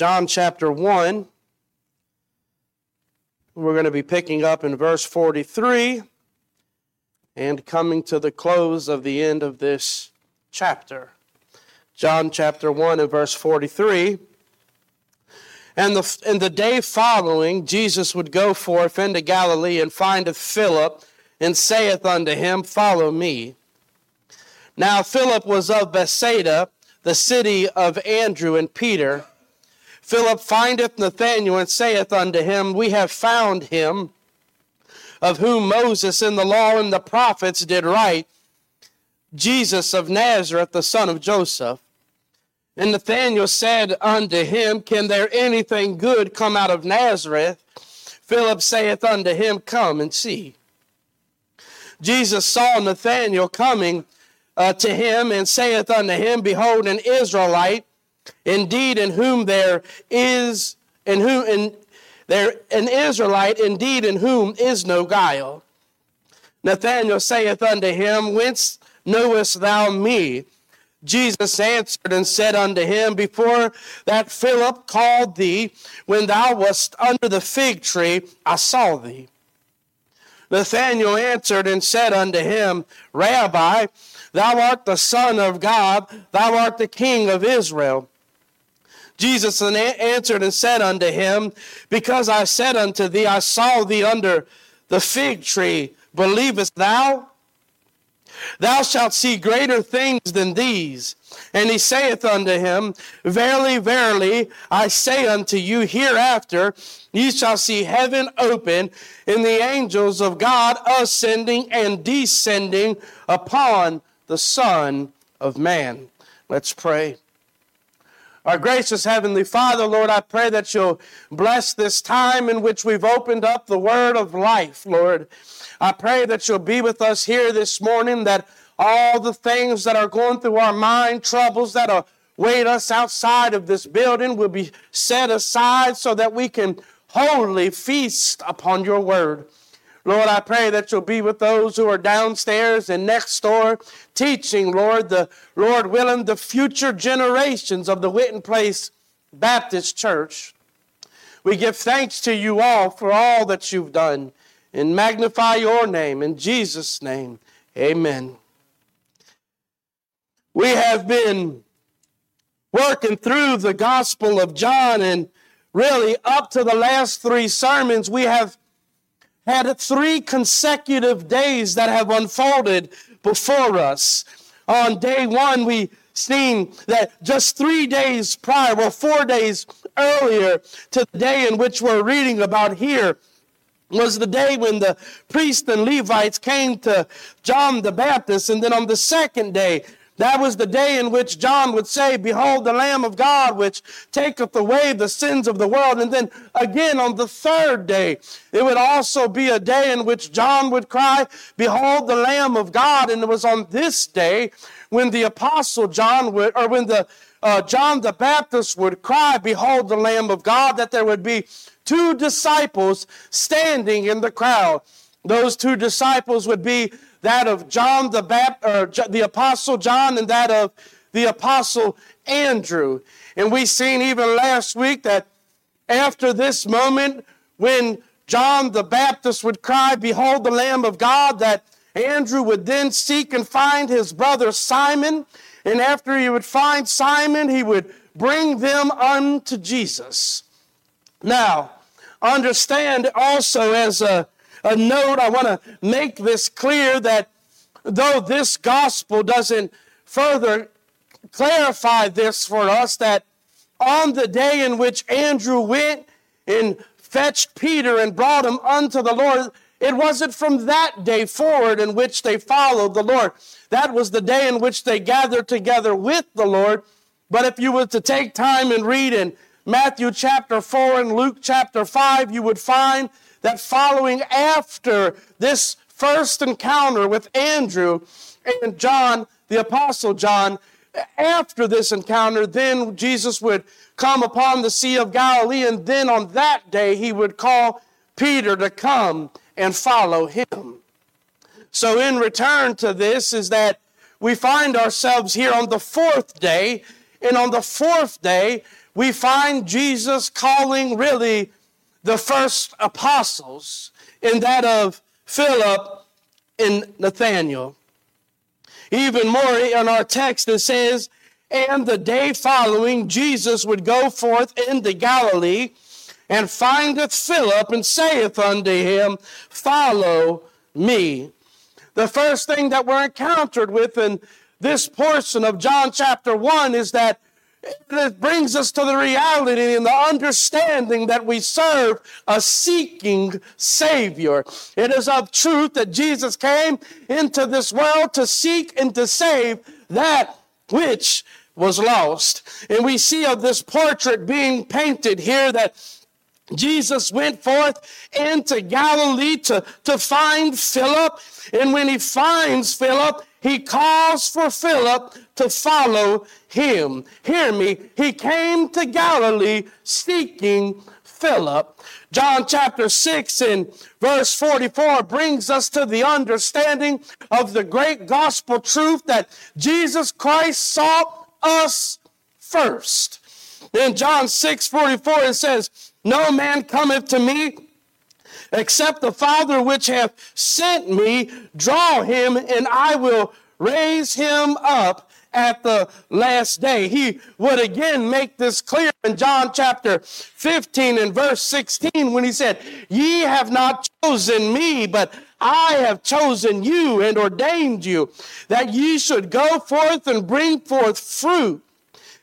John chapter 1. We're going to be picking up in verse 43 and coming to the close of the end of this chapter. John chapter 1 and verse 43. And the, and the day following, Jesus would go forth into Galilee and findeth Philip and saith unto him, Follow me. Now Philip was of Bethsaida, the city of Andrew and Peter. Philip findeth Nathanael and saith unto him, We have found him of whom Moses in the law and the prophets did write, Jesus of Nazareth, the son of Joseph. And Nathanael said unto him, Can there anything good come out of Nazareth? Philip saith unto him, Come and see. Jesus saw Nathanael coming uh, to him and saith unto him, Behold, an Israelite, indeed, in whom there is, in whom, in, there an Israelite indeed in whom is no guile. Nathanael saith unto him, Whence knowest thou me? Jesus answered and said unto him, Before that Philip called thee, when thou wast under the fig tree, I saw thee. Nathanael answered and said unto him, Rabbi, thou art the Son of God, thou art the King of Israel. Jesus answered and said unto him, Because I said unto thee, I saw thee under the fig tree, believest thou? Thou shalt see greater things than these. And he saith unto him, Verily, verily, I say unto you, hereafter ye shall see heaven open, and the angels of God ascending and descending upon the Son of Man. Let's pray. Our gracious Heavenly Father, Lord, I pray that you'll bless this time in which we've opened up the word of life, Lord. I pray that you'll be with us here this morning, that all the things that are going through our mind, troubles that await us outside of this building will be set aside so that we can wholly feast upon your word. Lord, I pray that you'll be with those who are downstairs and next door teaching, Lord, the Lord willing, the future generations of the Witten Place Baptist Church. We give thanks to you all for all that you've done and magnify your name. In Jesus' name, amen. We have been working through the Gospel of John, and really up to the last three sermons, we have had three consecutive days that have unfolded before us. On day one, we seen that just three days prior, well, four days earlier to the day in which we're reading about here, was the day when the priests and Levites came to John the Baptist. And then on the second day, that was the day in which John would say, Behold the Lamb of God, which taketh away the sins of the world. And then again on the third day, it would also be a day in which John would cry, Behold the Lamb of God. And it was on this day when the apostle John would, or when the uh, John the Baptist would cry, Behold the Lamb of God, that there would be two disciples standing in the crowd. Those two disciples would be that of John the Baptist, or the Apostle John, and that of the Apostle Andrew. And we seen even last week that after this moment, when John the Baptist would cry, Behold the Lamb of God, that Andrew would then seek and find his brother Simon. And after he would find Simon, he would bring them unto Jesus. Now, understand also as a a note, I want to make this clear that though this gospel doesn't further clarify this for us, that on the day in which Andrew went and fetched Peter and brought him unto the Lord, it wasn't from that day forward in which they followed the Lord. That was the day in which they gathered together with the Lord. But if you were to take time and read in Matthew chapter 4 and Luke chapter 5, you would find that following after this first encounter with Andrew and John, the Apostle John, after this encounter, then Jesus would come upon the Sea of Galilee, and then on that day he would call Peter to come and follow him. So, in return to this, is that we find ourselves here on the fourth day, and on the fourth day, we find Jesus calling really the first apostles in that of Philip and Nathanael. Even more in our text, it says, And the day following, Jesus would go forth into Galilee and findeth Philip and saith unto him, Follow me. The first thing that we're encountered with in this portion of John chapter 1 is that it brings us to the reality and the understanding that we serve a seeking Savior. It is of truth that Jesus came into this world to seek and to save that which was lost. And we see of this portrait being painted here that Jesus went forth into Galilee to, to find Philip. And when he finds Philip, he calls for Philip to follow him. Hear me. He came to Galilee seeking Philip. John chapter 6 and verse 44 brings us to the understanding of the great gospel truth that Jesus Christ sought us first. In John 6 44, it says, No man cometh to me except the Father which hath sent me draw him, and I will raise him up at the last day. He would again make this clear in John chapter 15 and verse 16 when he said, Ye have not chosen me, but I have chosen you and ordained you that ye should go forth and bring forth fruit,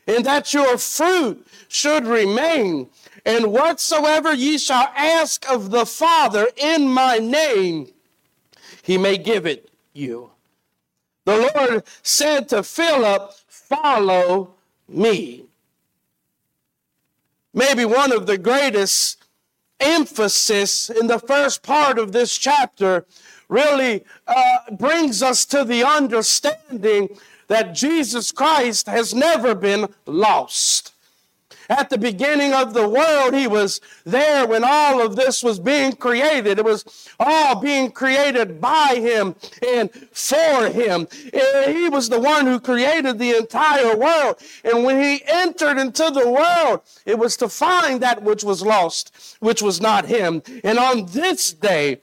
and that your fruit should remain and whatsoever ye shall ask of the Father in my name, he may give it you. The Lord said to Philip, Follow me. Maybe one of the greatest emphasis in the first part of this chapter really uh, brings us to the understanding that Jesus Christ has never been lost. At the beginning of the world, he was there when all of this was being created. It was all being created by him and for him. He was the one who created the entire world. And when he entered into the world, it was to find that which was lost, which was not him. And on this day,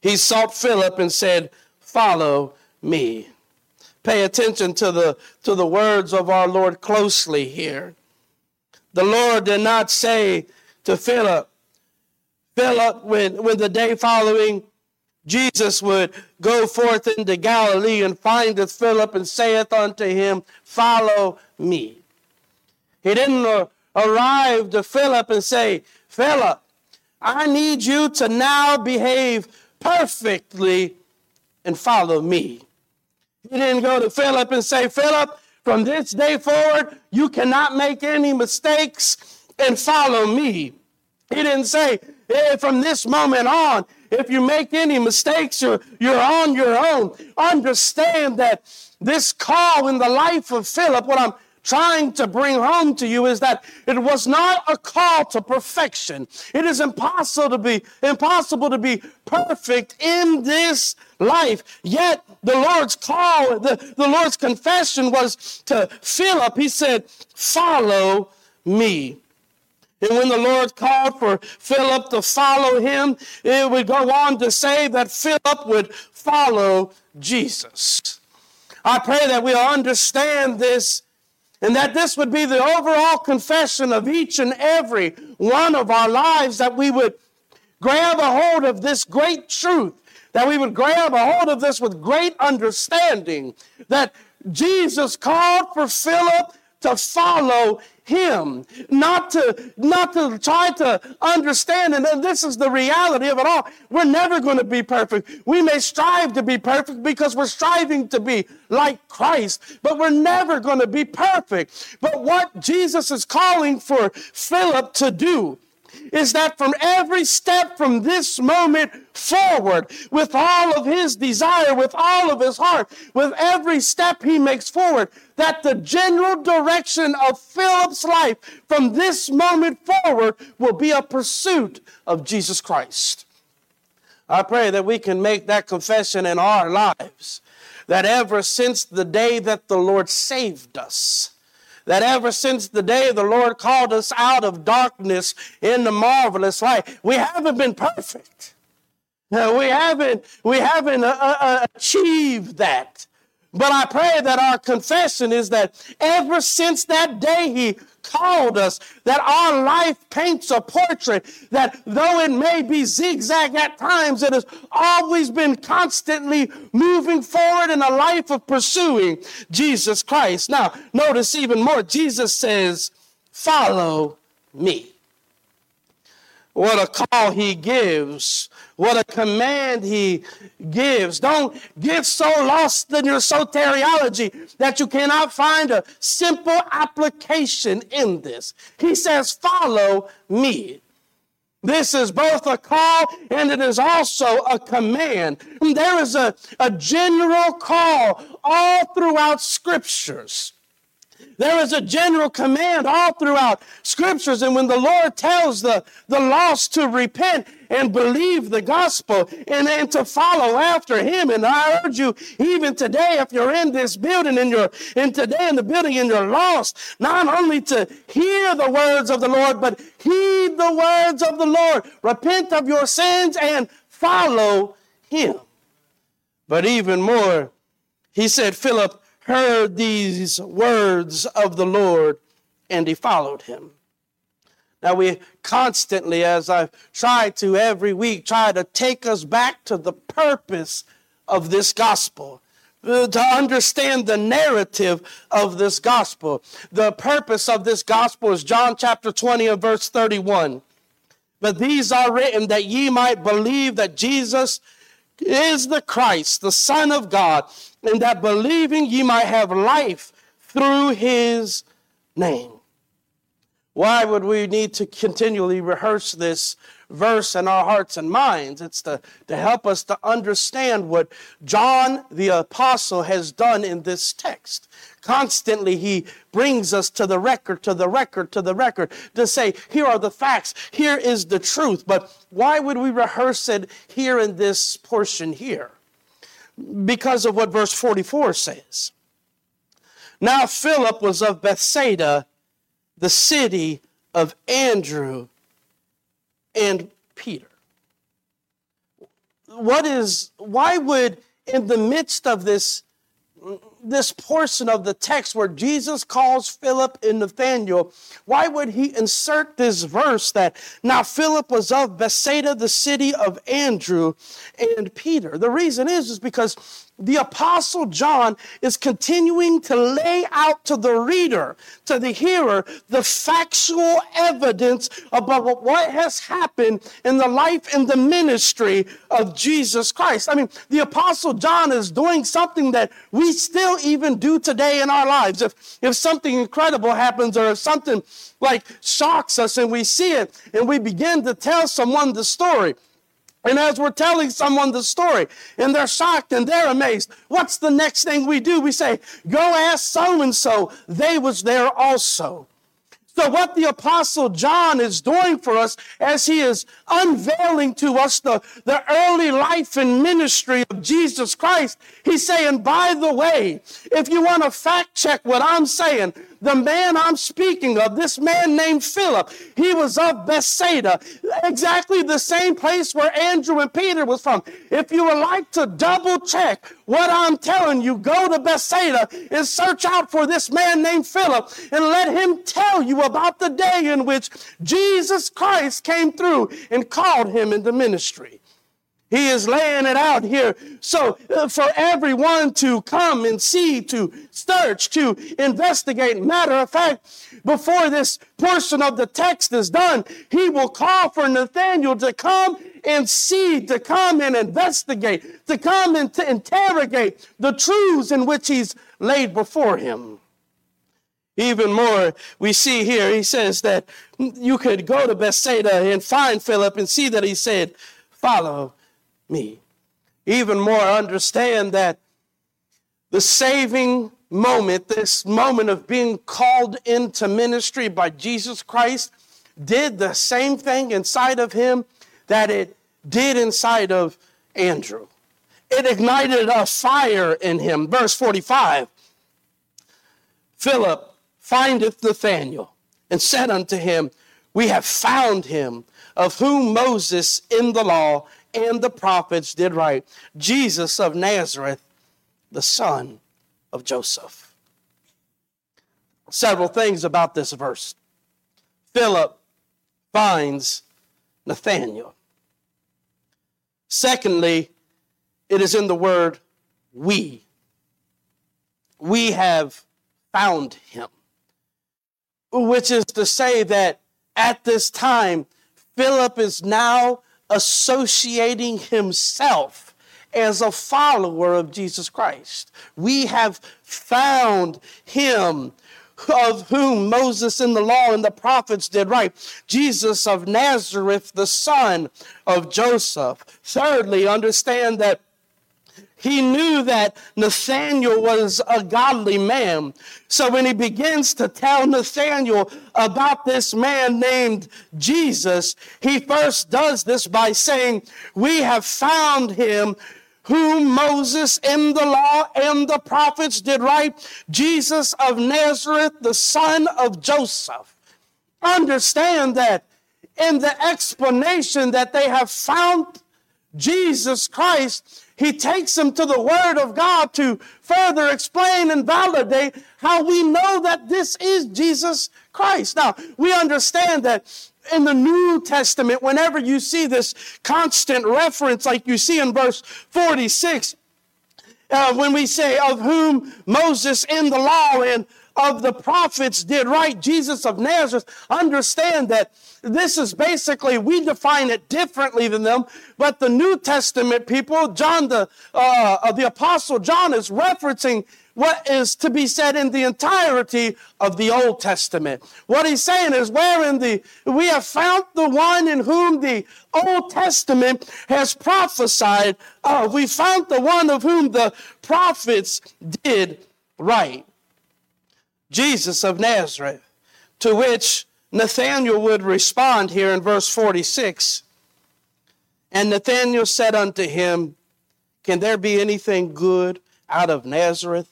he sought Philip and said, Follow me. Pay attention to the, to the words of our Lord closely here. The Lord did not say to Philip, Philip, when, when the day following Jesus would go forth into Galilee and findeth Philip and saith unto him, Follow me. He didn't arrive to Philip and say, Philip, I need you to now behave perfectly and follow me. He didn't go to Philip and say, Philip, from this day forward, you cannot make any mistakes and follow me. He didn't say, hey, from this moment on, if you make any mistakes, you're, you're on your own. Understand that this call in the life of Philip, what I'm trying to bring home to you is that it was not a call to perfection. It is impossible to be impossible to be perfect in this life. Yet the Lord's call, the, the Lord's confession was to Philip. He said, Follow me. And when the Lord called for Philip to follow him, it would go on to say that Philip would follow Jesus. I pray that we'll understand this and that this would be the overall confession of each and every one of our lives that we would grab a hold of this great truth, that we would grab a hold of this with great understanding, that Jesus called for Philip to follow him, not to, not to try to understand. And this is the reality of it all. We're never going to be perfect. We may strive to be perfect because we're striving to be like Christ, but we're never going to be perfect. But what Jesus is calling for Philip to do is that from every step from this moment forward, with all of his desire, with all of his heart, with every step he makes forward, that the general direction of Philip's life from this moment forward will be a pursuit of Jesus Christ. I pray that we can make that confession in our lives that ever since the day that the Lord saved us, that ever since the day the Lord called us out of darkness into marvelous light, we haven't been perfect. Uh, we haven't, we haven't uh, uh, achieved that. But I pray that our confession is that ever since that day He called us, that our life paints a portrait that though it may be zigzag at times, it has always been constantly moving forward in a life of pursuing Jesus Christ. Now, notice even more, Jesus says, Follow me. What a call he gives. What a command he gives. Don't get so lost in your soteriology that you cannot find a simple application in this. He says, Follow me. This is both a call and it is also a command. There is a, a general call all throughout scriptures. There is a general command all throughout scriptures. And when the Lord tells the, the lost to repent and believe the gospel and, and to follow after him, and I urge you, even today, if you're in this building and you're in today in the building and you're lost, not only to hear the words of the Lord, but heed the words of the Lord. Repent of your sins and follow him. But even more, he said, Philip, heard these words of the Lord and he followed him. Now, we constantly, as I've tried to every week, try to take us back to the purpose of this gospel, uh, to understand the narrative of this gospel. The purpose of this gospel is John chapter 20 and verse 31. But these are written that ye might believe that Jesus is the Christ, the Son of God, and that believing ye might have life through his name. Why would we need to continually rehearse this verse in our hearts and minds? It's to, to help us to understand what John the Apostle has done in this text. Constantly, he brings us to the record, to the record, to the record to say, here are the facts, here is the truth. But why would we rehearse it here in this portion here? Because of what verse 44 says. Now Philip was of Bethsaida, the city of Andrew and Peter. What is, why would, in the midst of this this portion of the text where Jesus calls Philip and Nathanael, why would he insert this verse that now Philip was of Bethsaida, the city of Andrew and Peter? The reason is, is because the apostle John is continuing to lay out to the reader, to the hearer, the factual evidence about what has happened in the life and the ministry of Jesus Christ. I mean, the apostle John is doing something that we still even do today in our lives. If, if something incredible happens or if something like shocks us and we see it and we begin to tell someone the story, and as we're telling someone the story and they're shocked and they're amazed, what's the next thing we do? We say, go ask so and so. They was there also. So, what the Apostle John is doing for us as he is unveiling to us the, the early life and ministry of Jesus Christ, he's saying, by the way, if you want to fact check what I'm saying, the man I'm speaking of, this man named Philip, he was of Bethsaida, exactly the same place where Andrew and Peter was from. If you would like to double check what I'm telling you, go to Bethsaida and search out for this man named Philip and let him tell you about the day in which Jesus Christ came through and called him into ministry. He is laying it out here. So uh, for everyone to come and see, to search, to investigate. Matter of fact, before this portion of the text is done, he will call for Nathanael to come and see, to come and investigate, to come and to interrogate the truths in which he's laid before him. Even more, we see here, he says that you could go to Bethsaida and find Philip and see that he said, Follow me. Even more, understand that the saving moment, this moment of being called into ministry by Jesus Christ, did the same thing inside of him that it did inside of Andrew. It ignited a fire in him. Verse 45 Philip findeth Nathanael and said unto him, We have found him of whom Moses in the law and the prophets did write, Jesus of Nazareth, the son of Joseph. Several things about this verse. Philip finds Nathanael. Secondly, it is in the word we. We have found him, which is to say that at this time, Philip is now associating himself as a follower of Jesus Christ. We have found him of whom Moses in the law and the prophets did write, Jesus of Nazareth, the son of Joseph. Thirdly, understand that he knew that Nathanael was a godly man. So when he begins to tell Nathanael about this man named Jesus, he first does this by saying, We have found him whom Moses in the law and the prophets did write, Jesus of Nazareth, the son of Joseph. Understand that in the explanation that they have found Jesus Christ, he takes them to the Word of God to further explain and validate how we know that this is Jesus Christ. Now, we understand that in the New Testament, whenever you see this constant reference, like you see in verse 46, uh, when we say, of whom Moses in the law and of the prophets did write, Jesus of Nazareth, understand that this is basically, we define it differently than them, but the New Testament people, John, the, uh, the Apostle John is referencing what is to be said in the entirety of the Old Testament. What he's saying is, wherein the we have found the one in whom the Old Testament has prophesied. Uh, we found the one of whom the prophets did write. Jesus of Nazareth, to which Nathanael would respond here in verse 46. And Nathanael said unto him, Can there be anything good out of Nazareth?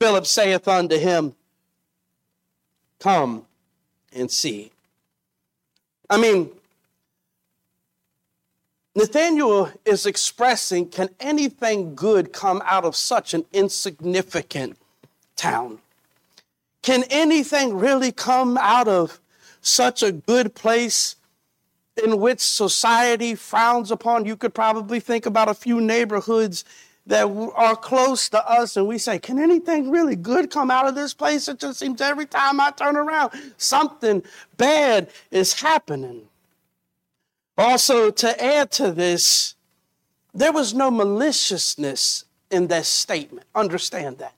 Philip saith unto him, Come and see. I mean, Nathanael is expressing, Can anything good come out of such an insignificant town? Can anything really come out of such a good place in which society frowns upon? You could probably think about a few neighborhoods that are close to us and we say, Can anything really good come out of this place? It just seems every time I turn around, something bad is happening. Also, to add to this, there was no maliciousness in that statement. Understand that.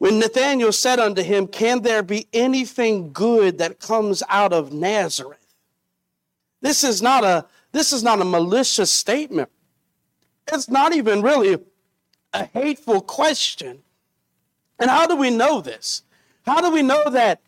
When Nathanael said unto him, Can there be anything good that comes out of Nazareth? This is not a this is not a malicious statement. It's not even really a hateful question. And how do we know this? How do we know that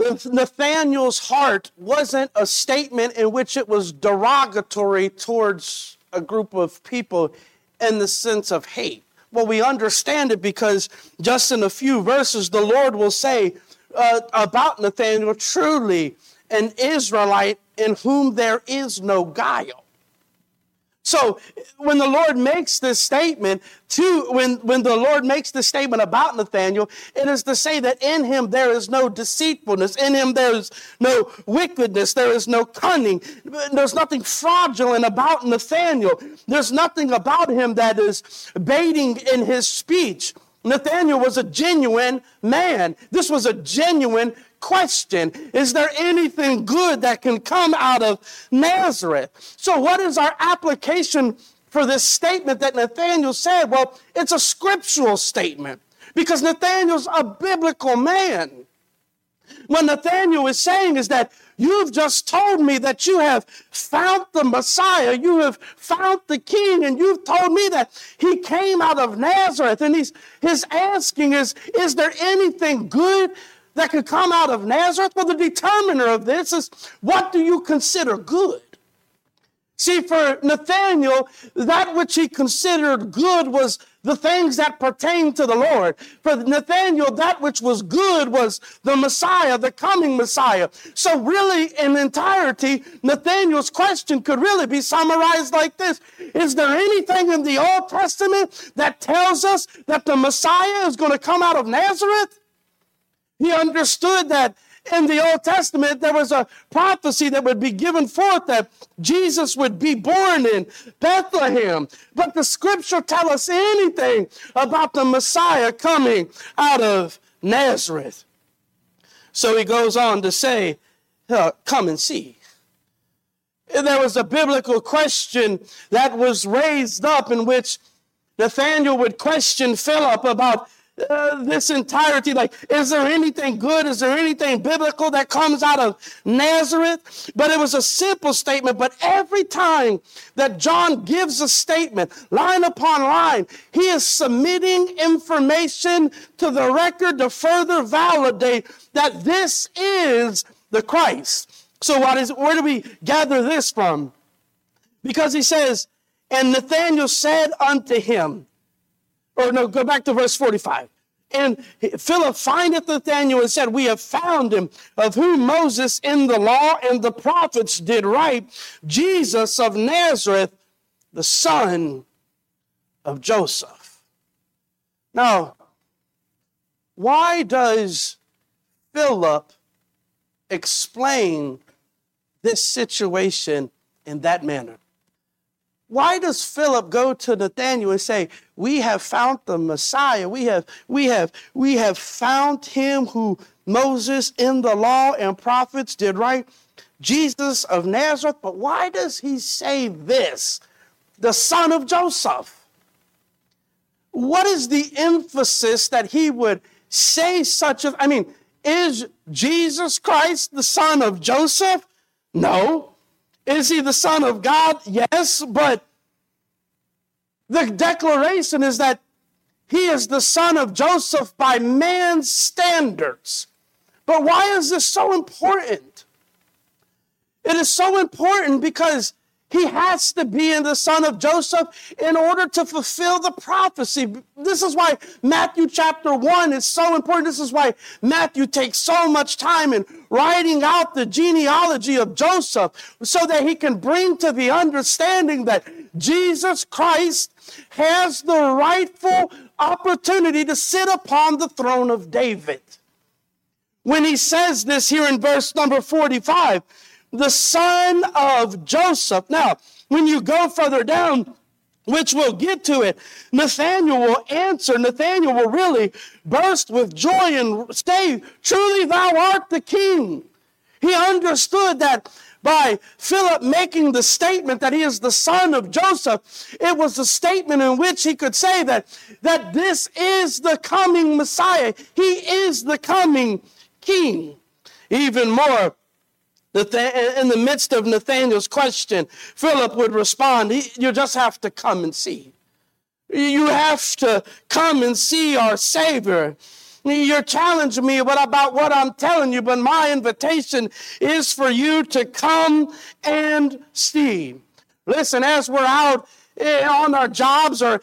Nathanael's heart wasn't a statement in which it was derogatory towards a group of people in the sense of hate? Well, we understand it because just in a few verses, the Lord will say uh, about Nathanael, truly an Israelite in whom there is no guile. So when the Lord makes this statement to when, when the Lord makes this statement about Nathanael, it is to say that in him there is no deceitfulness, in him there is no wickedness, there is no cunning, there's nothing fraudulent about Nathanael. There's nothing about him that is baiting in his speech. Nathanael was a genuine man. This was a genuine question Is there anything good that can come out of Nazareth? So, what is our application for this statement that Nathanael said? Well, it's a scriptural statement because Nathanael's a biblical man. What Nathanael is saying is that you've just told me that you have found the Messiah, you have found the King, and you've told me that he came out of Nazareth. And he's, his asking is, is there anything good that could come out of Nazareth? Well, the determiner of this is what do you consider good? See, for Nathanael, that which he considered good was the things that pertain to the Lord. For Nathanael, that which was good was the Messiah, the coming Messiah. So, really, in entirety, Nathanael's question could really be summarized like this Is there anything in the Old Testament that tells us that the Messiah is going to come out of Nazareth? He understood that in the Old Testament, there was a prophecy that would be given forth that Jesus would be born in Bethlehem. But the scripture tell us anything about the Messiah coming out of Nazareth. So he goes on to say, uh, come and see. There was a biblical question that was raised up in which Nathanael would question Philip about uh, this entirety. Like, is there anything good? Is there anything biblical that comes out of Nazareth? But it was a simple statement. But every time that John gives a statement, line upon line, he is submitting information to the record to further validate that this is the Christ. So, what is, where do we gather this from? Because he says, and Nathanael said unto him, or no, go back to verse 45. And Philip findeth Nathanael and said, We have found him, of whom Moses in the law and the prophets did write, Jesus of Nazareth, the son of Joseph. Now, why does Philip explain this situation in that manner? Why does Philip go to Nathanael and say, We have found the Messiah? We have, we have, we have found him who Moses in the law and prophets did write, Jesus of Nazareth. But why does he say this? The son of Joseph. What is the emphasis that he would say such a I mean, is Jesus Christ the son of Joseph? No. Is he the Son of God? Yes, but the declaration is that he is the son of Joseph by man's standards. But why is this so important? It is so important because he has to be in the son of Joseph in order to fulfill the prophecy. This is why Matthew chapter 1 is so important. This is why Matthew takes so much time in writing out the genealogy of Joseph so that he can bring to the understanding that Jesus Christ has the rightful opportunity to sit upon the throne of David. When he says this here in verse number 45, the son of Joseph. Now, when you go further down, which we'll get to it, Nathanael will answer. Nathanael will really burst with joy and say, Truly, thou art the king. He understood that by Philip making the statement that he is the son of Joseph, it was a statement in which he could say that, that this is the coming Messiah. He is the coming king. Even more, in the midst of Nathanael's question, Philip would respond, You just have to come and see. You have to come and see our Savior. You're challenging me about what I'm telling you, but my invitation is for you to come and see. Listen, as we're out Eh, on our jobs or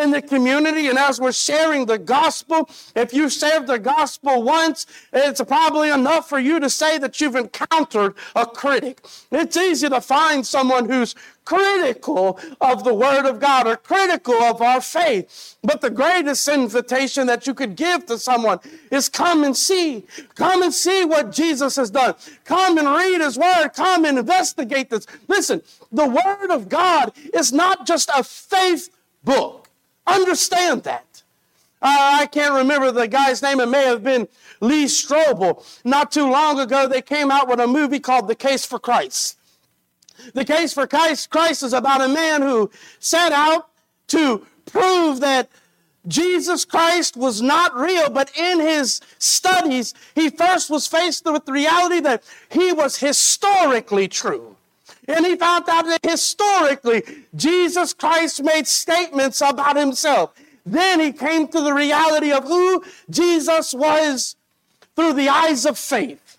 in the community and as we're sharing the gospel if you shared the gospel once it's probably enough for you to say that you've encountered a critic. It's easy to find someone who's critical of the Word of God or critical of our faith. But the greatest invitation that you could give to someone is come and see. Come and see what Jesus has done. Come and read His Word. Come and investigate this. Listen, the Word of God is not just a faith book. Understand that. Uh, I can't remember the guy's name. It may have been Lee Strobel. Not too long ago, they came out with a movie called The Case for Christ. The case for Christ, is about a man who set out to prove that Jesus Christ was not real, but in his studies, he first was faced with the reality that he was historically true. And he found out that historically, Jesus Christ made statements about himself. Then he came to the reality of who Jesus was through the eyes of faith.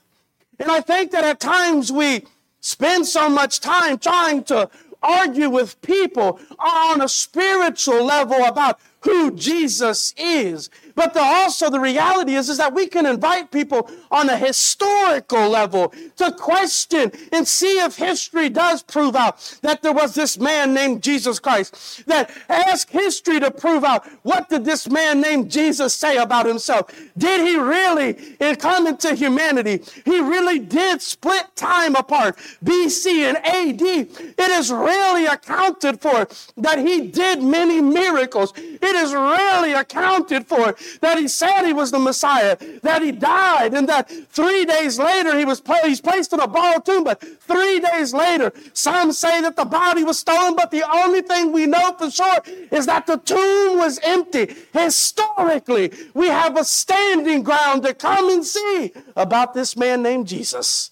And I think that at times we spend so much time trying to argue with people on a spiritual level about who Jesus is. But the, also the reality is, is that we can invite people on a historical level to question and see if history does prove out that there was this man named Jesus Christ. That ask history to prove out what did this man named Jesus say about himself? Did he really come into humanity? He really did split time apart, BC and AD. It is really accounted for that he did many miracles. It is really accounted for that he said he was the Messiah, that he died, and that three days later he was he's placed in a borrowed tomb. But three days later, some say that the body was stolen, but the only thing we know for sure is that the tomb was empty. Historically, we have a standing ground to come and see about this man named Jesus.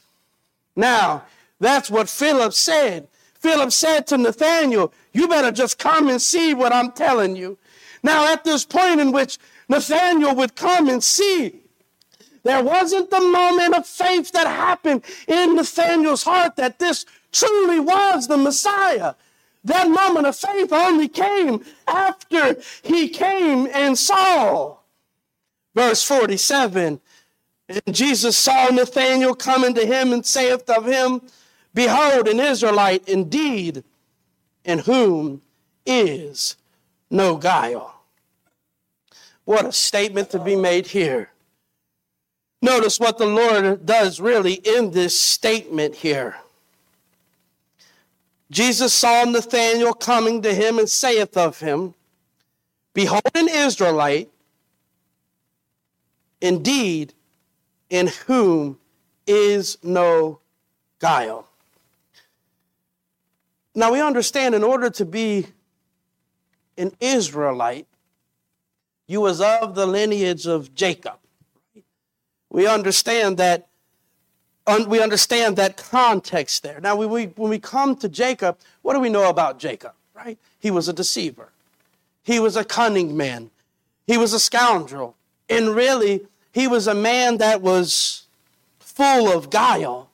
Now, that's what Philip said. Philip said to Nathanael, You better just come and see what I'm telling you. Now, at this point in which Nathanael would come and see, there wasn't the moment of faith that happened in Nathanael's heart that this truly was the Messiah. That moment of faith only came after he came and saw. Verse 47 And Jesus saw Nathanael coming to him and saith of him, Behold, an Israelite indeed, in whom is no guile. What a statement to be made here. Notice what the Lord does really in this statement here. Jesus saw Nathanael coming to him and saith of him, Behold, an Israelite, indeed, in whom is no guile. Now we understand in order to be an Israelite, you was of the lineage of Jacob. We understand that we understand that context there. Now, we, when we come to Jacob, what do we know about Jacob, right? He was a deceiver. He was a cunning man. He was a scoundrel. And really, he was a man that was full of guile.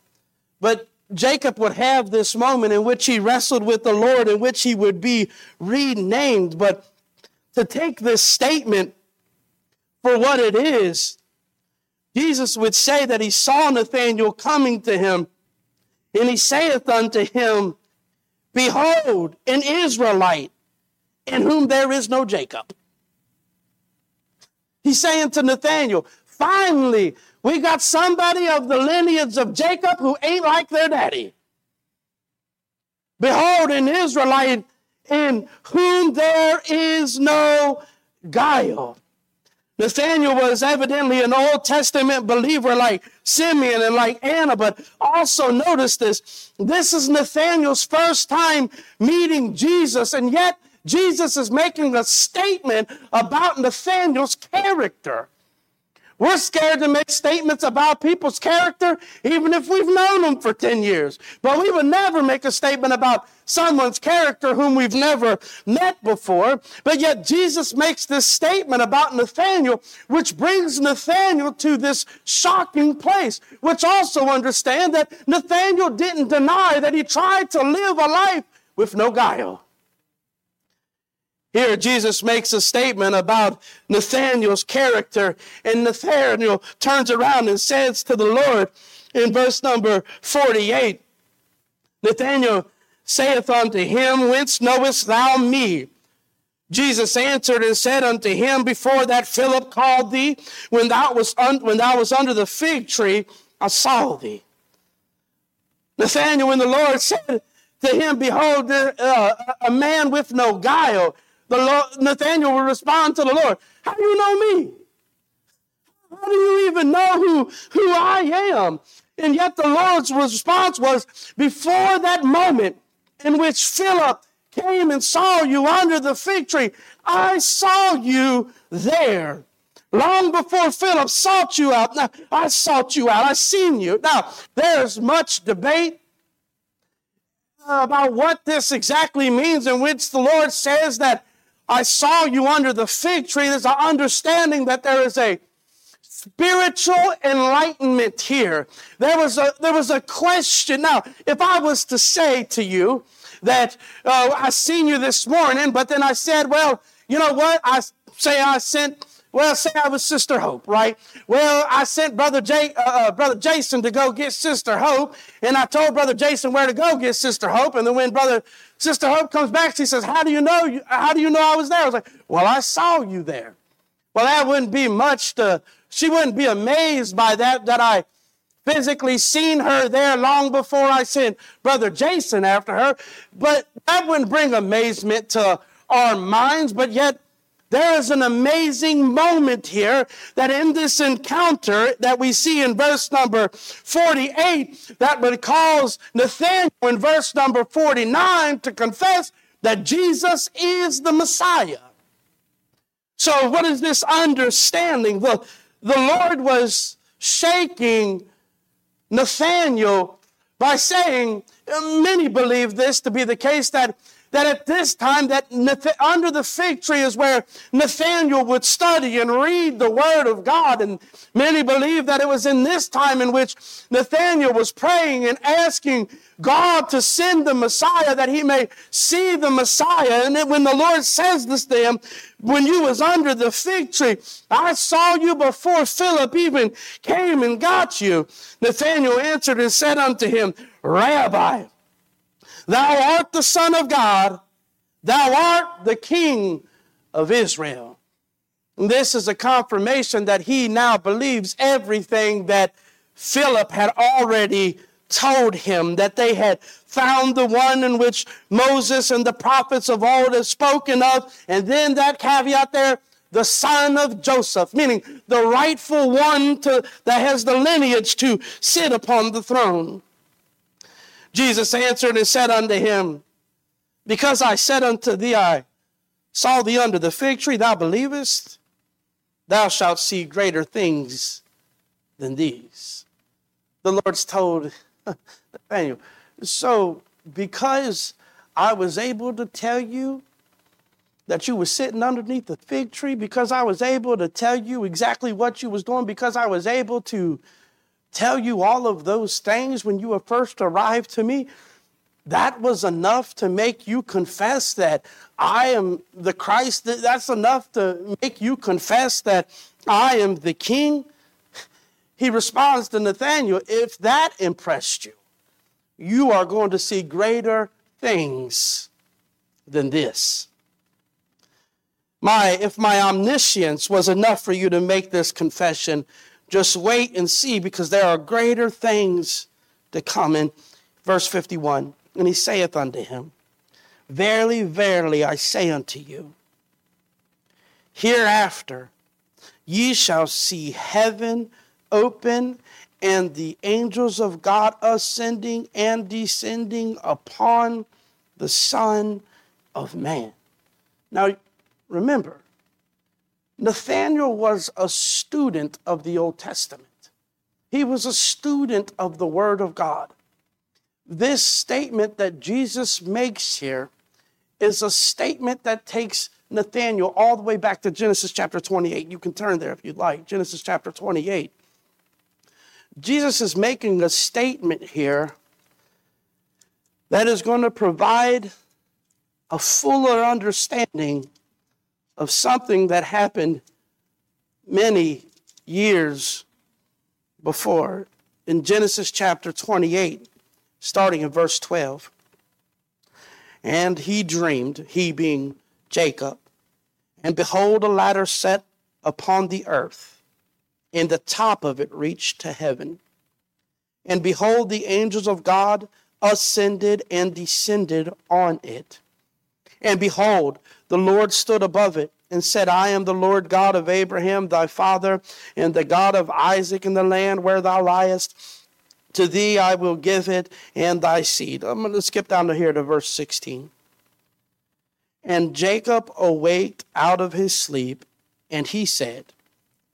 But Jacob would have this moment in which he wrestled with the Lord, in which he would be renamed. But to take this statement for what it is, Jesus would say that he saw Nathanael coming to him, and he saith unto him, Behold, an Israelite in whom there is no Jacob. He's saying to Nathanael, finally, we got somebody of the lineage of Jacob who ain't like their daddy. Behold, an Israelite in whom there is no guile. Nathanael was evidently an Old Testament believer like Simeon and like Anna, but also notice this. This is Nathanael's first time meeting Jesus, and yet Jesus is making a statement about Nathanael's character. We're scared to make statements about people's character, even if we've known them for 10 years. But we would never make a statement about someone's character whom we've never met before. But yet Jesus makes this statement about Nathanael, which brings Nathanael to this shocking place, which also understand that Nathanael didn't deny that he tried to live a life with no guile. Here, Jesus makes a statement about Nathanael's character, and Nathanael turns around and says to the Lord in verse number 48 Nathanael saith unto him, Whence knowest thou me? Jesus answered and said unto him, Before that Philip called thee, when thou was, un- when thou was under the fig tree, I saw thee. Nathanael, when the Lord said to him, Behold, uh, a man with no guile, the Lord, Nathanael will respond to the Lord, How do you know me? How do you even know who, who I am? And yet the Lord's response was, Before that moment in which Philip came and saw you under the fig tree, I saw you there. Long before Philip sought you out, now I sought you out. I seen you. Now, there's much debate about what this exactly means, in which the Lord says that I saw you under the fig tree. There's an understanding that there is a spiritual enlightenment here. There was a, there was a question. Now, if I was to say to you that uh, I seen you this morning, but then I said, well, you know what? I say I sent well, say I was Sister Hope, right? Well, I sent Brother uh, uh, Brother Jason to go get Sister Hope, and I told Brother Jason where to go get Sister Hope. And then when Brother Sister Hope comes back, she says, "How do you know? You, how do you know I was there?" I was like, "Well, I saw you there." Well, that wouldn't be much to. She wouldn't be amazed by that that I physically seen her there long before I sent Brother Jason after her. But that wouldn't bring amazement to our minds. But yet there is an amazing moment here that in this encounter that we see in verse number 48 that would cause Nathanael in verse number 49 to confess that Jesus is the Messiah. So, what is this understanding? Well, the Lord was shaking Nathanael by saying, many believe this to be the case, that that at this time that under the fig tree is where Nathanael would study and read the word of God. And many believe that it was in this time in which Nathanael was praying and asking God to send the Messiah that he may see the Messiah. And when the Lord says this to him, when you was under the fig tree, I saw you before Philip even came and got you. Nathanael answered and said unto him, Rabbi, Thou art the Son of God. Thou art the King of Israel. And this is a confirmation that he now believes everything that Philip had already told him, that they had found the one in which Moses and the prophets of old have spoken of. And then that caveat there, the son of Joseph, meaning the rightful one to, that has the lineage to sit upon the throne. Jesus answered and said unto him, Because I said unto thee, I saw thee under the fig tree, thou believest? Thou shalt see greater things than these. The Lord's told Nathanael, so because I was able to tell you that you were sitting underneath the fig tree, because I was able to tell you exactly what you was doing, because I was able to tell you all of those things when you first arrived to me, that was enough to make you confess that I am the Christ. That's enough to make you confess that I am the King. He responds to Nathanael, if that impressed you, you are going to see greater things than this. My, if my omniscience was enough for you to make this confession, just wait and see because there are greater things to come. In verse 51, and he saith unto him, Verily, verily, I say unto you, hereafter ye shall see heaven open and the angels of God ascending and descending upon the Son of Man. Now, remember, Nathanael was a student of the Old Testament. He was a student of the Word of God. This statement that Jesus makes here is a statement that takes Nathanael all the way back to Genesis chapter 28. You can turn there if you'd like. Genesis chapter 28. Jesus is making a statement here that is going to provide a fuller understanding of something that happened many years before in Genesis chapter 28, starting in verse 12. And he dreamed, he being Jacob, and behold, a ladder set upon the earth, and the top of it reached to heaven. And behold, the angels of God ascended and descended on it. And behold, the Lord stood above it and said, I am the Lord God of Abraham, thy father, and the God of Isaac in the land where thou liest. To thee I will give it and thy seed. I'm going to skip down to here to verse 16. And Jacob awaked out of his sleep, and he said,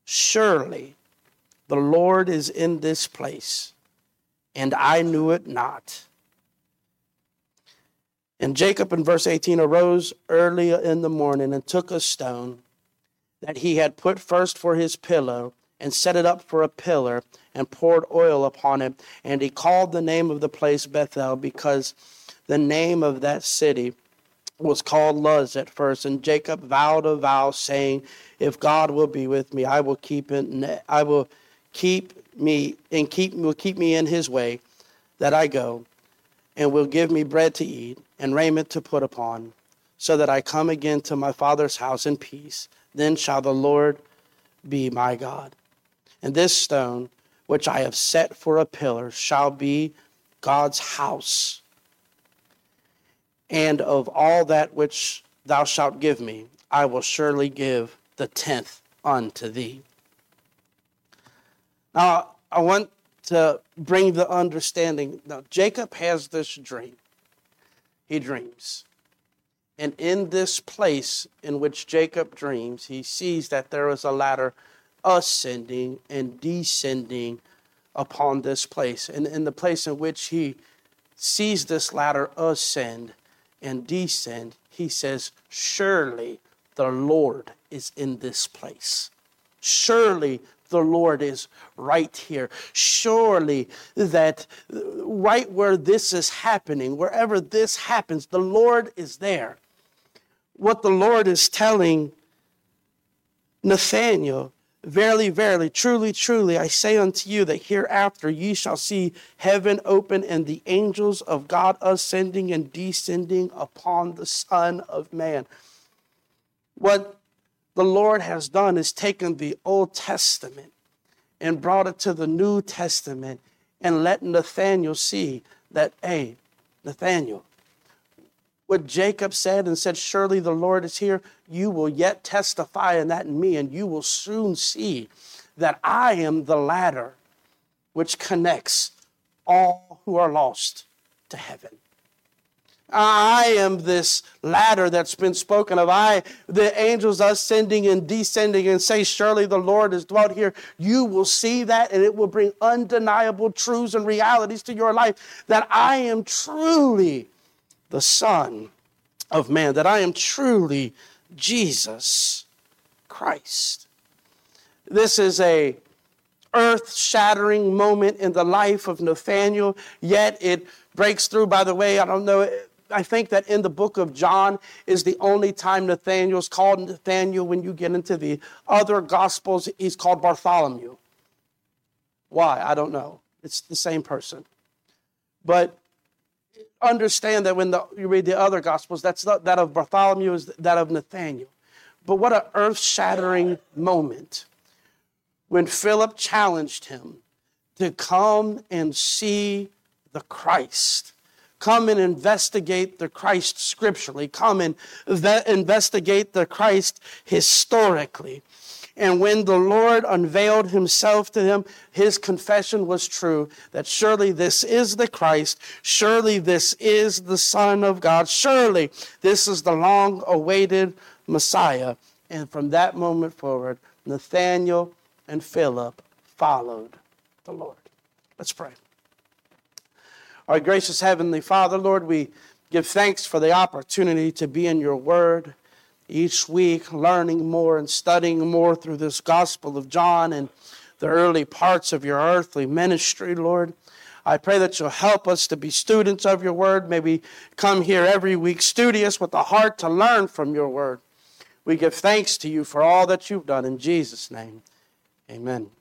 Surely the Lord is in this place, and I knew it not. And Jacob in verse 18 arose early in the morning and took a stone that he had put first for his pillow and set it up for a pillar and poured oil upon it. And he called the name of the place Bethel because the name of that city was called Luz at first. And Jacob vowed a vow, saying, If God will be with me, I will keep it. I will keep me and keep will keep me in His way that I go, and will give me bread to eat and raiment to put upon, so that I come again to my father's house in peace. Then shall the Lord be my God. And this stone, which I have set for a pillar, shall be God's house. And of all that which thou shalt give me, I will surely give the tenth unto thee. Now, I want to bring the understanding. Now, Jacob has this dream. He dreams. And in this place in which Jacob dreams, he sees that there is a ladder ascending and descending upon this place. And in the place in which he sees this ladder ascend and descend, he says, Surely the Lord is in this place. Surely the Lord is right here. Surely that right where this is happening, wherever this happens, the Lord is there. What the Lord is telling Nathanael Verily, verily, truly, truly, I say unto you that hereafter ye shall see heaven open and the angels of God ascending and descending upon the Son of Man. What the Lord has done is taken the Old Testament and brought it to the New Testament and let Nathanael see that, hey, Nathanael, what Jacob said and said, Surely the Lord is here, you will yet testify in that in me, and you will soon see that I am the ladder which connects all who are lost to heaven. I am this ladder that's been spoken of. I, the angels ascending and descending and say, Surely the Lord is dwelt here. You will see that and it will bring undeniable truths and realities to your life that I am truly the Son of Man, that I am truly Jesus Christ. This is a earth shattering moment in the life of Nathanael, yet it breaks through. By the way, I don't know I think that in the book of John is the only time Nathanael is called Nathanael. When you get into the other gospels, he's called Bartholomew. Why? I don't know. It's the same person. But understand that when the, you read the other gospels, that's not, that of Bartholomew is that of Nathanael. But what an earth shattering moment when Philip challenged him to come and see the Christ Come and investigate the Christ scripturally. Come and investigate the Christ historically. And when the Lord unveiled himself to him, his confession was true that surely this is the Christ, surely this is the Son of God, surely this is the long awaited Messiah. And from that moment forward, Nathanael and Philip followed the Lord. Let's pray. Our gracious Heavenly Father, Lord, we give thanks for the opportunity to be in your word each week, learning more and studying more through this Gospel of John and the early parts of your earthly ministry, Lord. I pray that you'll help us to be students of your word. May we come here every week studious with a heart to learn from your word. We give thanks to you for all that you've done in Jesus' name. Amen.